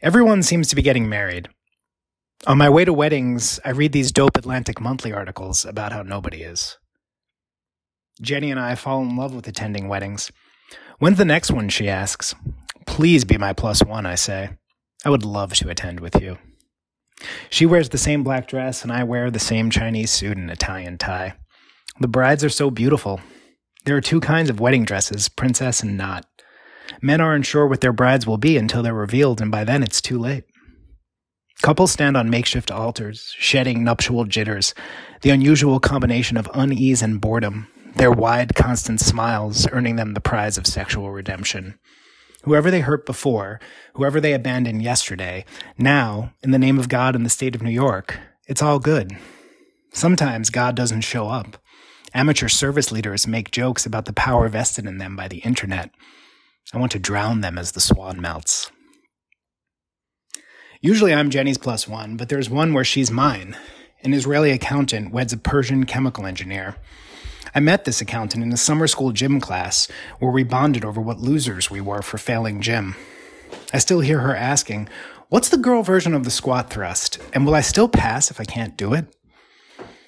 Everyone seems to be getting married. On my way to weddings, I read these dope Atlantic Monthly articles about how nobody is. Jenny and I fall in love with attending weddings. When's the next one? She asks. Please be my plus one, I say. I would love to attend with you. She wears the same black dress, and I wear the same Chinese suit and Italian tie. The brides are so beautiful. There are two kinds of wedding dresses princess and not. Men aren't sure what their brides will be until they're revealed, and by then it's too late. Couples stand on makeshift altars, shedding nuptial jitters, the unusual combination of unease and boredom, their wide, constant smiles earning them the prize of sexual redemption. Whoever they hurt before, whoever they abandoned yesterday, now, in the name of God and the state of New York, it's all good. Sometimes God doesn't show up. Amateur service leaders make jokes about the power vested in them by the internet. I want to drown them as the swan melts. Usually I'm Jenny's plus one, but there's one where she's mine. An Israeli accountant weds a Persian chemical engineer. I met this accountant in a summer school gym class where we bonded over what losers we were for failing gym. I still hear her asking, What's the girl version of the squat thrust? And will I still pass if I can't do it?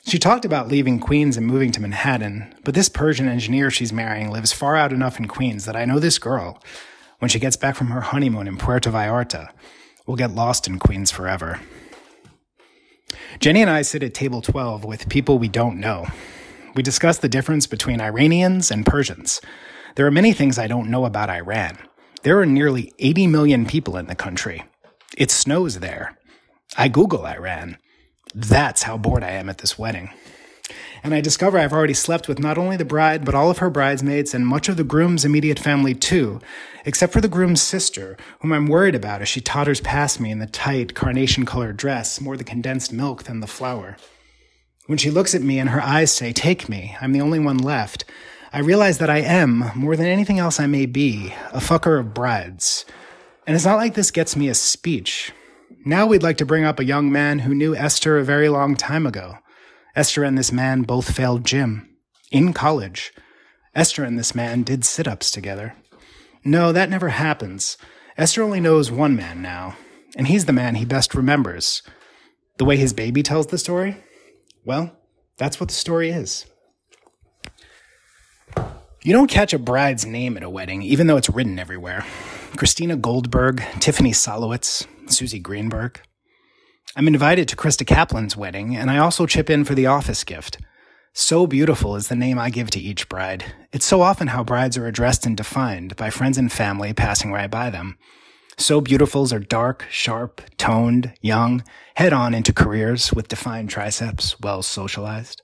She talked about leaving Queens and moving to Manhattan, but this Persian engineer she's marrying lives far out enough in Queens that I know this girl, when she gets back from her honeymoon in Puerto Vallarta, will get lost in Queens forever. Jenny and I sit at table 12 with people we don't know. We discuss the difference between Iranians and Persians. There are many things I don't know about Iran. There are nearly 80 million people in the country. It snows there. I Google Iran. That's how bored I am at this wedding. And I discover I've already slept with not only the bride, but all of her bridesmaids and much of the groom's immediate family too, except for the groom's sister, whom I'm worried about as she totters past me in the tight, carnation colored dress, more the condensed milk than the flour. When she looks at me and her eyes say, Take me, I'm the only one left, I realize that I am, more than anything else I may be, a fucker of brides. And it's not like this gets me a speech. Now we'd like to bring up a young man who knew Esther a very long time ago. Esther and this man both failed gym. In college. Esther and this man did sit ups together. No, that never happens. Esther only knows one man now, and he's the man he best remembers. The way his baby tells the story? Well, that's what the story is. You don't catch a bride's name at a wedding, even though it's written everywhere. Christina Goldberg, Tiffany Solowitz, Susie Greenberg. I'm invited to Krista Kaplan's wedding, and I also chip in for the office gift. So beautiful is the name I give to each bride. It's so often how brides are addressed and defined by friends and family passing right by them. So beautifuls are dark, sharp, toned, young, head on into careers with defined triceps, well socialized.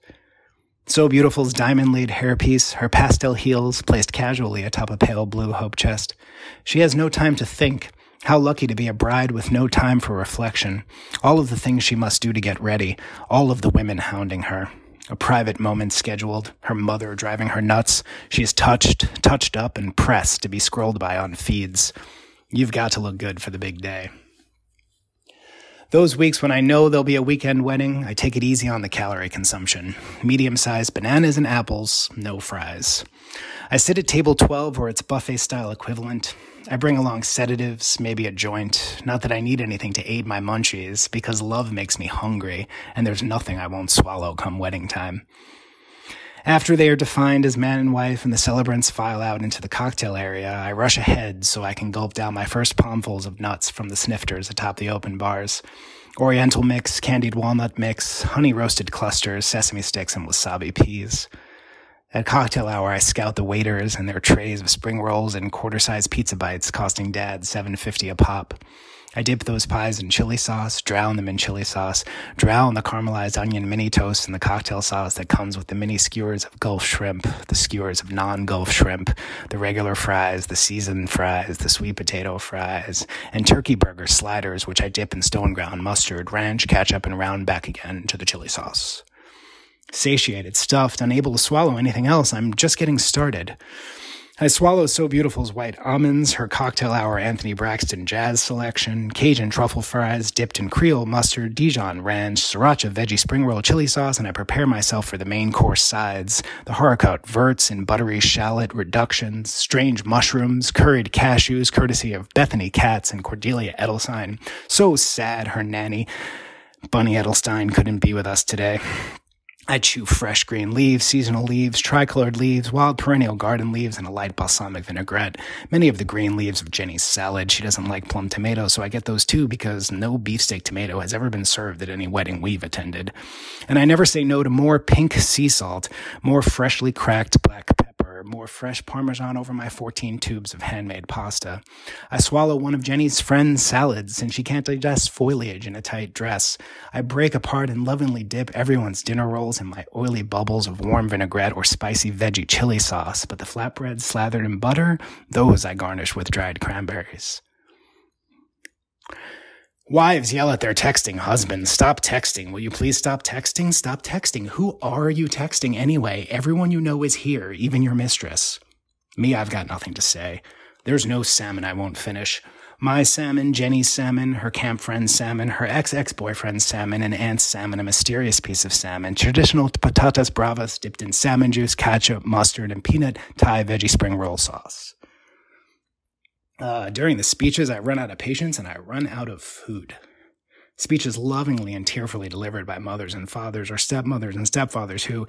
So Beautiful's diamond lead hairpiece, her pastel heels placed casually atop a pale blue hope chest. She has no time to think. How lucky to be a bride with no time for reflection. All of the things she must do to get ready. All of the women hounding her. A private moment scheduled. Her mother driving her nuts. She is touched, touched up, and pressed to be scrolled by on feeds. You've got to look good for the big day. Those weeks when I know there'll be a weekend wedding, I take it easy on the calorie consumption. Medium sized bananas and apples, no fries. I sit at table 12 or its buffet style equivalent. I bring along sedatives, maybe a joint. Not that I need anything to aid my munchies, because love makes me hungry, and there's nothing I won't swallow come wedding time. After they are defined as man and wife and the celebrants file out into the cocktail area, I rush ahead so I can gulp down my first palmfuls of nuts from the snifters atop the open bars. Oriental mix, candied walnut mix, honey roasted clusters, sesame sticks, and wasabi peas. At cocktail hour, I scout the waiters and their trays of spring rolls and quarter-sized pizza bites costing dad 7.50 a pop. I dip those pies in chili sauce, drown them in chili sauce, drown the caramelized onion mini toast in the cocktail sauce that comes with the mini skewers of Gulf shrimp, the skewers of non-Gulf shrimp, the regular fries, the seasoned fries, the sweet potato fries, and turkey burger sliders, which I dip in stone ground mustard, ranch, ketchup, and round back again to the chili sauce. Satiated, stuffed, unable to swallow anything else, I'm just getting started. I swallow So Beautiful's white almonds, her cocktail hour Anthony Braxton jazz selection, Cajun truffle fries dipped in Creole mustard, Dijon ranch, sriracha veggie spring roll chili sauce, and I prepare myself for the main course sides. The haricot verts and buttery shallot reductions, strange mushrooms, curried cashews, courtesy of Bethany Katz and Cordelia Edelstein. So sad her nanny, Bunny Edelstein, couldn't be with us today. I chew fresh green leaves, seasonal leaves, tricolored leaves, wild perennial garden leaves, and a light balsamic vinaigrette. Many of the green leaves of Jenny's salad. She doesn't like plum tomatoes, so I get those too because no beefsteak tomato has ever been served at any wedding we've attended. And I never say no to more pink sea salt, more freshly cracked black pepper more fresh Parmesan over my 14 tubes of handmade pasta. I swallow one of Jenny's friend's salads since she can't digest foliage in a tight dress. I break apart and lovingly dip everyone's dinner rolls in my oily bubbles of warm vinaigrette or spicy veggie chili sauce, but the flatbreads slathered in butter, those I garnish with dried cranberries. Wives yell at their texting husbands, Stop texting. Will you please stop texting? Stop texting. Who are you texting anyway? Everyone you know is here, even your mistress. Me, I've got nothing to say. There's no salmon I won't finish. My salmon, Jenny's salmon, her camp friend's salmon, her ex ex boyfriend's salmon, and aunt's salmon, a mysterious piece of salmon, traditional patatas bravas dipped in salmon juice, ketchup, mustard, and peanut Thai veggie spring roll sauce. Uh, during the speeches, I run out of patience and I run out of food. Speeches lovingly and tearfully delivered by mothers and fathers or stepmothers and stepfathers who,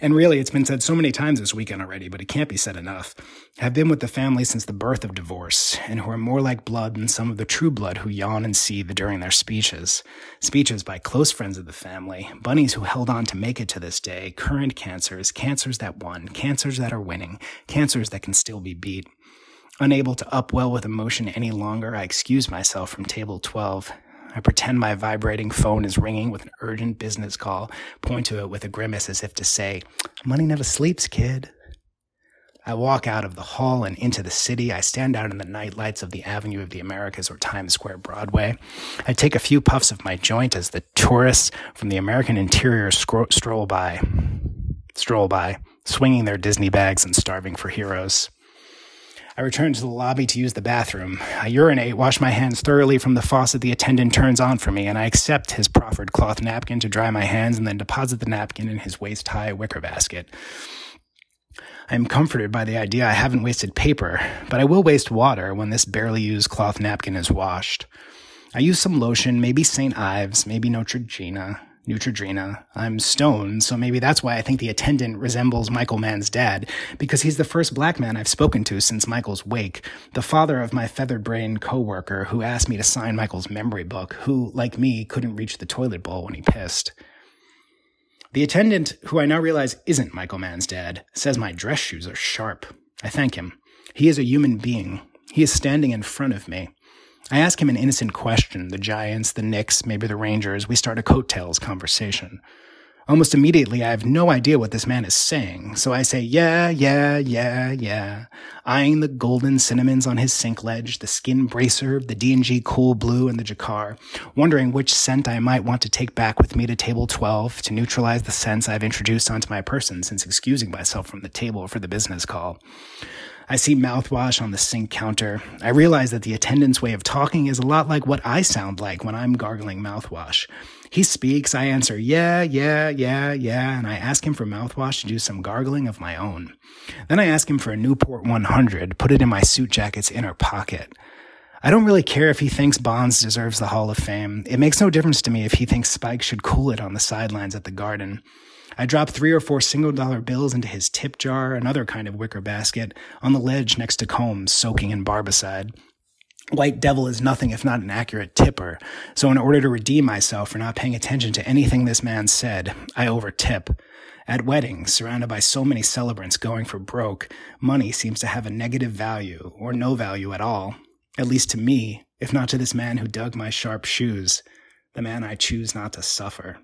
and really it's been said so many times this weekend already, but it can't be said enough, have been with the family since the birth of divorce and who are more like blood than some of the true blood who yawn and seethe during their speeches. Speeches by close friends of the family, bunnies who held on to make it to this day, current cancers, cancers that won, cancers that are winning, cancers that can still be beat. Unable to upwell with emotion any longer, I excuse myself from table 12. I pretend my vibrating phone is ringing with an urgent business call, point to it with a grimace as if to say, Money never sleeps, kid. I walk out of the hall and into the city. I stand out in the night lights of the Avenue of the Americas or Times Square Broadway. I take a few puffs of my joint as the tourists from the American interior scro- stroll by, stroll by, swinging their Disney bags and starving for heroes. I return to the lobby to use the bathroom. I urinate, wash my hands thoroughly from the faucet the attendant turns on for me, and I accept his proffered cloth napkin to dry my hands and then deposit the napkin in his waist high wicker basket. I am comforted by the idea I haven't wasted paper, but I will waste water when this barely used cloth napkin is washed. I use some lotion, maybe St. Ives, maybe Neutrogena. Neutrogena. I'm stoned, so maybe that's why I think the attendant resembles Michael Mann's dad, because he's the first black man I've spoken to since Michael's wake, the father of my feathered brained coworker who asked me to sign Michael's memory book, who, like me, couldn't reach the toilet bowl when he pissed. The attendant, who I now realize isn't Michael Mann's dad, says my dress shoes are sharp. I thank him. He is a human being. He is standing in front of me. I ask him an innocent question the Giants, the Knicks, maybe the Rangers. We start a coattails conversation. Almost immediately, I have no idea what this man is saying, so I say, yeah, yeah, yeah, yeah, eyeing the golden cinnamons on his sink ledge, the skin bracer, the D&G cool blue, and the Jacquard, wondering which scent I might want to take back with me to table 12 to neutralize the scents I've introduced onto my person since excusing myself from the table for the business call. I see mouthwash on the sink counter. I realize that the attendant's way of talking is a lot like what I sound like when I'm gargling mouthwash. He speaks, I answer, yeah, yeah, yeah, yeah, and I ask him for mouthwash to do some gargling of my own. Then I ask him for a Newport 100, put it in my suit jacket's inner pocket. I don't really care if he thinks Bonds deserves the Hall of Fame. It makes no difference to me if he thinks Spike should cool it on the sidelines at the Garden. I drop three or four single dollar bills into his tip jar, another kind of wicker basket, on the ledge next to Combs, soaking in barbicide. White Devil is nothing if not an accurate tipper, so in order to redeem myself for not paying attention to anything this man said, I overtip. At weddings, surrounded by so many celebrants going for broke, money seems to have a negative value, or no value at all. At least to me, if not to this man who dug my sharp shoes, the man I choose not to suffer.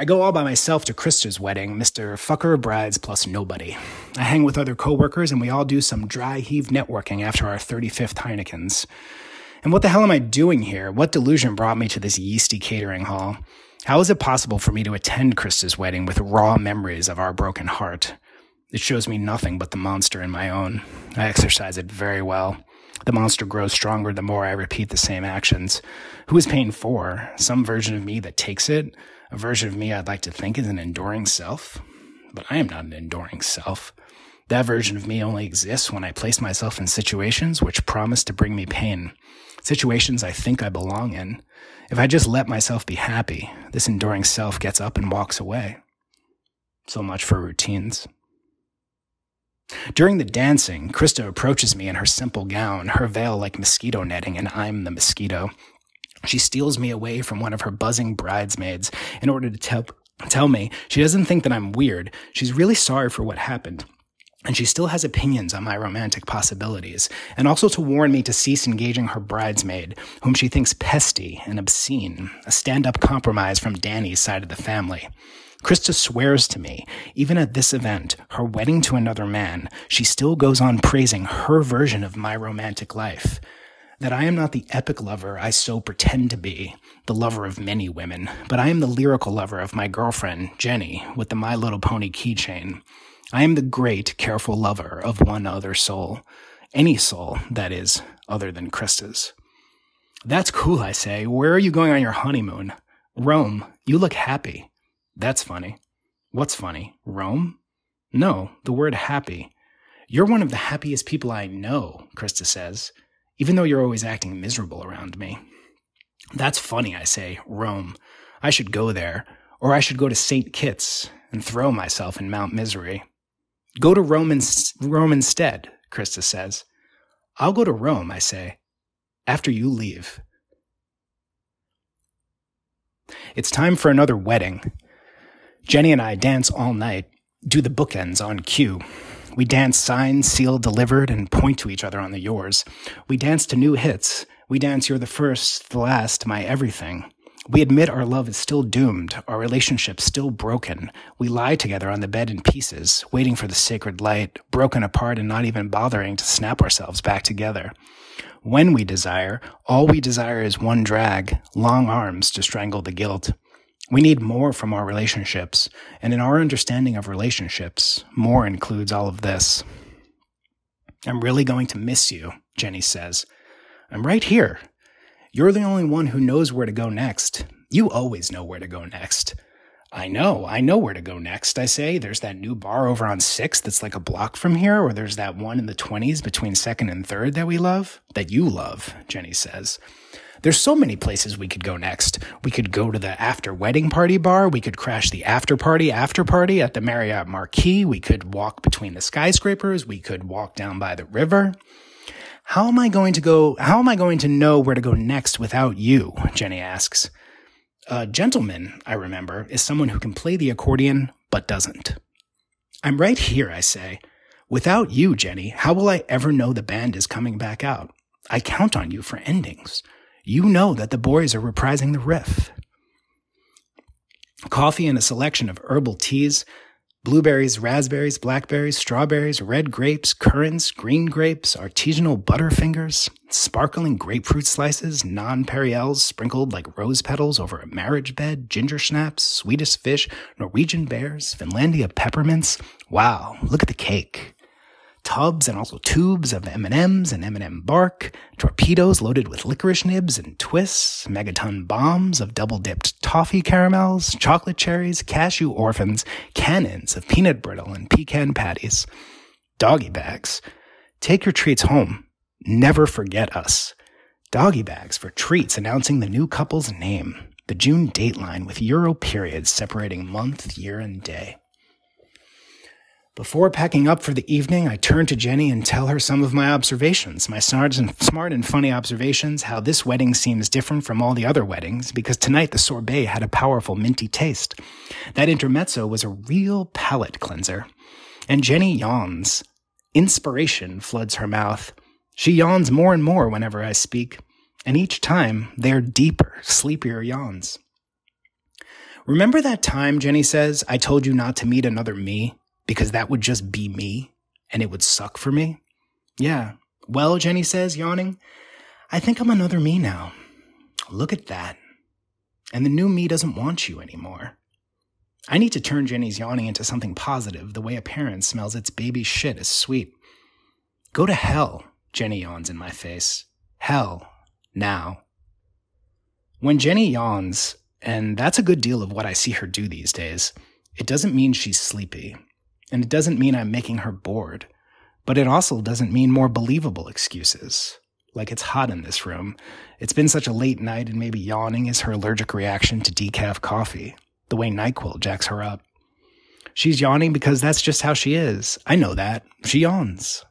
I go all by myself to Krista's wedding, Mr. Fucker Brides plus nobody. I hang with other coworkers and we all do some dry heave networking after our 35th Heinekens. And what the hell am I doing here? What delusion brought me to this yeasty catering hall? How is it possible for me to attend Krista's wedding with raw memories of our broken heart? It shows me nothing but the monster in my own. I exercise it very well. The monster grows stronger the more I repeat the same actions. Who is pain for? Some version of me that takes it? A version of me I'd like to think is an enduring self? But I am not an enduring self. That version of me only exists when I place myself in situations which promise to bring me pain. Situations I think I belong in. If I just let myself be happy, this enduring self gets up and walks away. So much for routines. During the dancing, Krista approaches me in her simple gown, her veil like mosquito netting, and I'm the mosquito. She steals me away from one of her buzzing bridesmaids in order to tell, tell me she doesn't think that I'm weird. She's really sorry for what happened. And she still has opinions on my romantic possibilities, and also to warn me to cease engaging her bridesmaid, whom she thinks pesty and obscene, a stand up compromise from Danny's side of the family. Krista swears to me, even at this event, her wedding to another man, she still goes on praising her version of my romantic life. That I am not the epic lover I so pretend to be, the lover of many women, but I am the lyrical lover of my girlfriend, Jenny, with the My Little Pony keychain. I am the great, careful lover of one other soul. Any soul, that is, other than Krista's. That's cool, I say. Where are you going on your honeymoon? Rome. You look happy. That's funny. What's funny? Rome? No, the word happy. You're one of the happiest people I know, Krista says, even though you're always acting miserable around me. That's funny, I say. Rome. I should go there, or I should go to St. Kitts and throw myself in Mount Misery. Go to Rome, Rome instead, Krista says. I'll go to Rome, I say, after you leave. It's time for another wedding. Jenny and I dance all night, do the bookends on cue. We dance signed, sealed, delivered, and point to each other on the yours. We dance to new hits. We dance You're the First, the Last, My Everything. We admit our love is still doomed, our relationship still broken. We lie together on the bed in pieces, waiting for the sacred light, broken apart and not even bothering to snap ourselves back together. When we desire, all we desire is one drag, long arms to strangle the guilt. We need more from our relationships, and in our understanding of relationships, more includes all of this. I'm really going to miss you, Jenny says. I'm right here. You're the only one who knows where to go next. You always know where to go next. I know, I know where to go next, I say. There's that new bar over on 6th that's like a block from here, or there's that one in the 20s between 2nd and 3rd that we love, that you love, Jenny says. There's so many places we could go next. We could go to the after wedding party bar. We could crash the after party after party at the Marriott Marquis. We could walk between the skyscrapers. We could walk down by the river. How am I going to go? How am I going to know where to go next without you? Jenny asks. A gentleman, I remember, is someone who can play the accordion but doesn't. I'm right here, I say. Without you, Jenny, how will I ever know the band is coming back out? I count on you for endings you know that the boys are reprising the riff. Coffee and a selection of herbal teas, blueberries, raspberries, blackberries, strawberries, red grapes, currants, green grapes, artisanal butterfingers, sparkling grapefruit slices, nonpareils sprinkled like rose petals over a marriage bed, ginger snaps, Swedish fish, Norwegian bears, Finlandia peppermints. Wow, look at the cake tubs and also tubes of M&Ms and M&M bark, torpedoes loaded with licorice nibs and twists, megaton bombs of double-dipped toffee caramels, chocolate cherries, cashew orphans, cannons of peanut brittle and pecan patties, doggy bags. Take your treats home. Never forget us. Doggy bags for treats announcing the new couple's name. The June dateline with Euro periods separating month, year, and day. Before packing up for the evening, I turn to Jenny and tell her some of my observations, my smart and, smart and funny observations, how this wedding seems different from all the other weddings, because tonight the sorbet had a powerful minty taste. That intermezzo was a real palate cleanser. And Jenny yawns. Inspiration floods her mouth. She yawns more and more whenever I speak, and each time they're deeper, sleepier yawns. Remember that time, Jenny says, I told you not to meet another me? Because that would just be me and it would suck for me? Yeah. Well, Jenny says, yawning, I think I'm another me now. Look at that. And the new me doesn't want you anymore. I need to turn Jenny's yawning into something positive, the way a parent smells its baby shit as sweet. Go to hell, Jenny yawns in my face. Hell. Now. When Jenny yawns, and that's a good deal of what I see her do these days, it doesn't mean she's sleepy. And it doesn't mean I'm making her bored. But it also doesn't mean more believable excuses. Like it's hot in this room. It's been such a late night, and maybe yawning is her allergic reaction to decaf coffee, the way NyQuil jacks her up. She's yawning because that's just how she is. I know that. She yawns.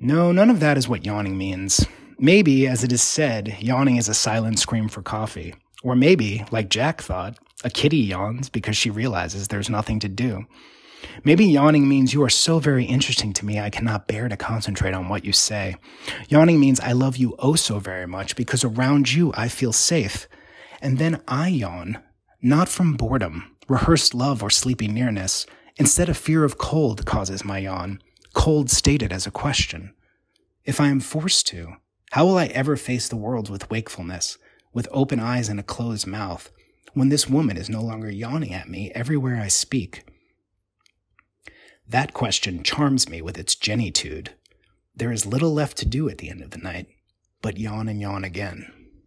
No, none of that is what yawning means. Maybe, as it is said, yawning is a silent scream for coffee. Or maybe, like Jack thought, a kitty yawns because she realizes there's nothing to do. Maybe yawning means you are so very interesting to me I cannot bear to concentrate on what you say. Yawning means I love you oh so very much because around you I feel safe. And then I yawn, not from boredom, rehearsed love, or sleepy nearness. Instead, a fear of cold causes my yawn, cold stated as a question. If I am forced to, how will I ever face the world with wakefulness, with open eyes and a closed mouth, when this woman is no longer yawning at me everywhere I speak? That question charms me with its Jennytude. There is little left to do at the end of the night, but yawn and yawn again.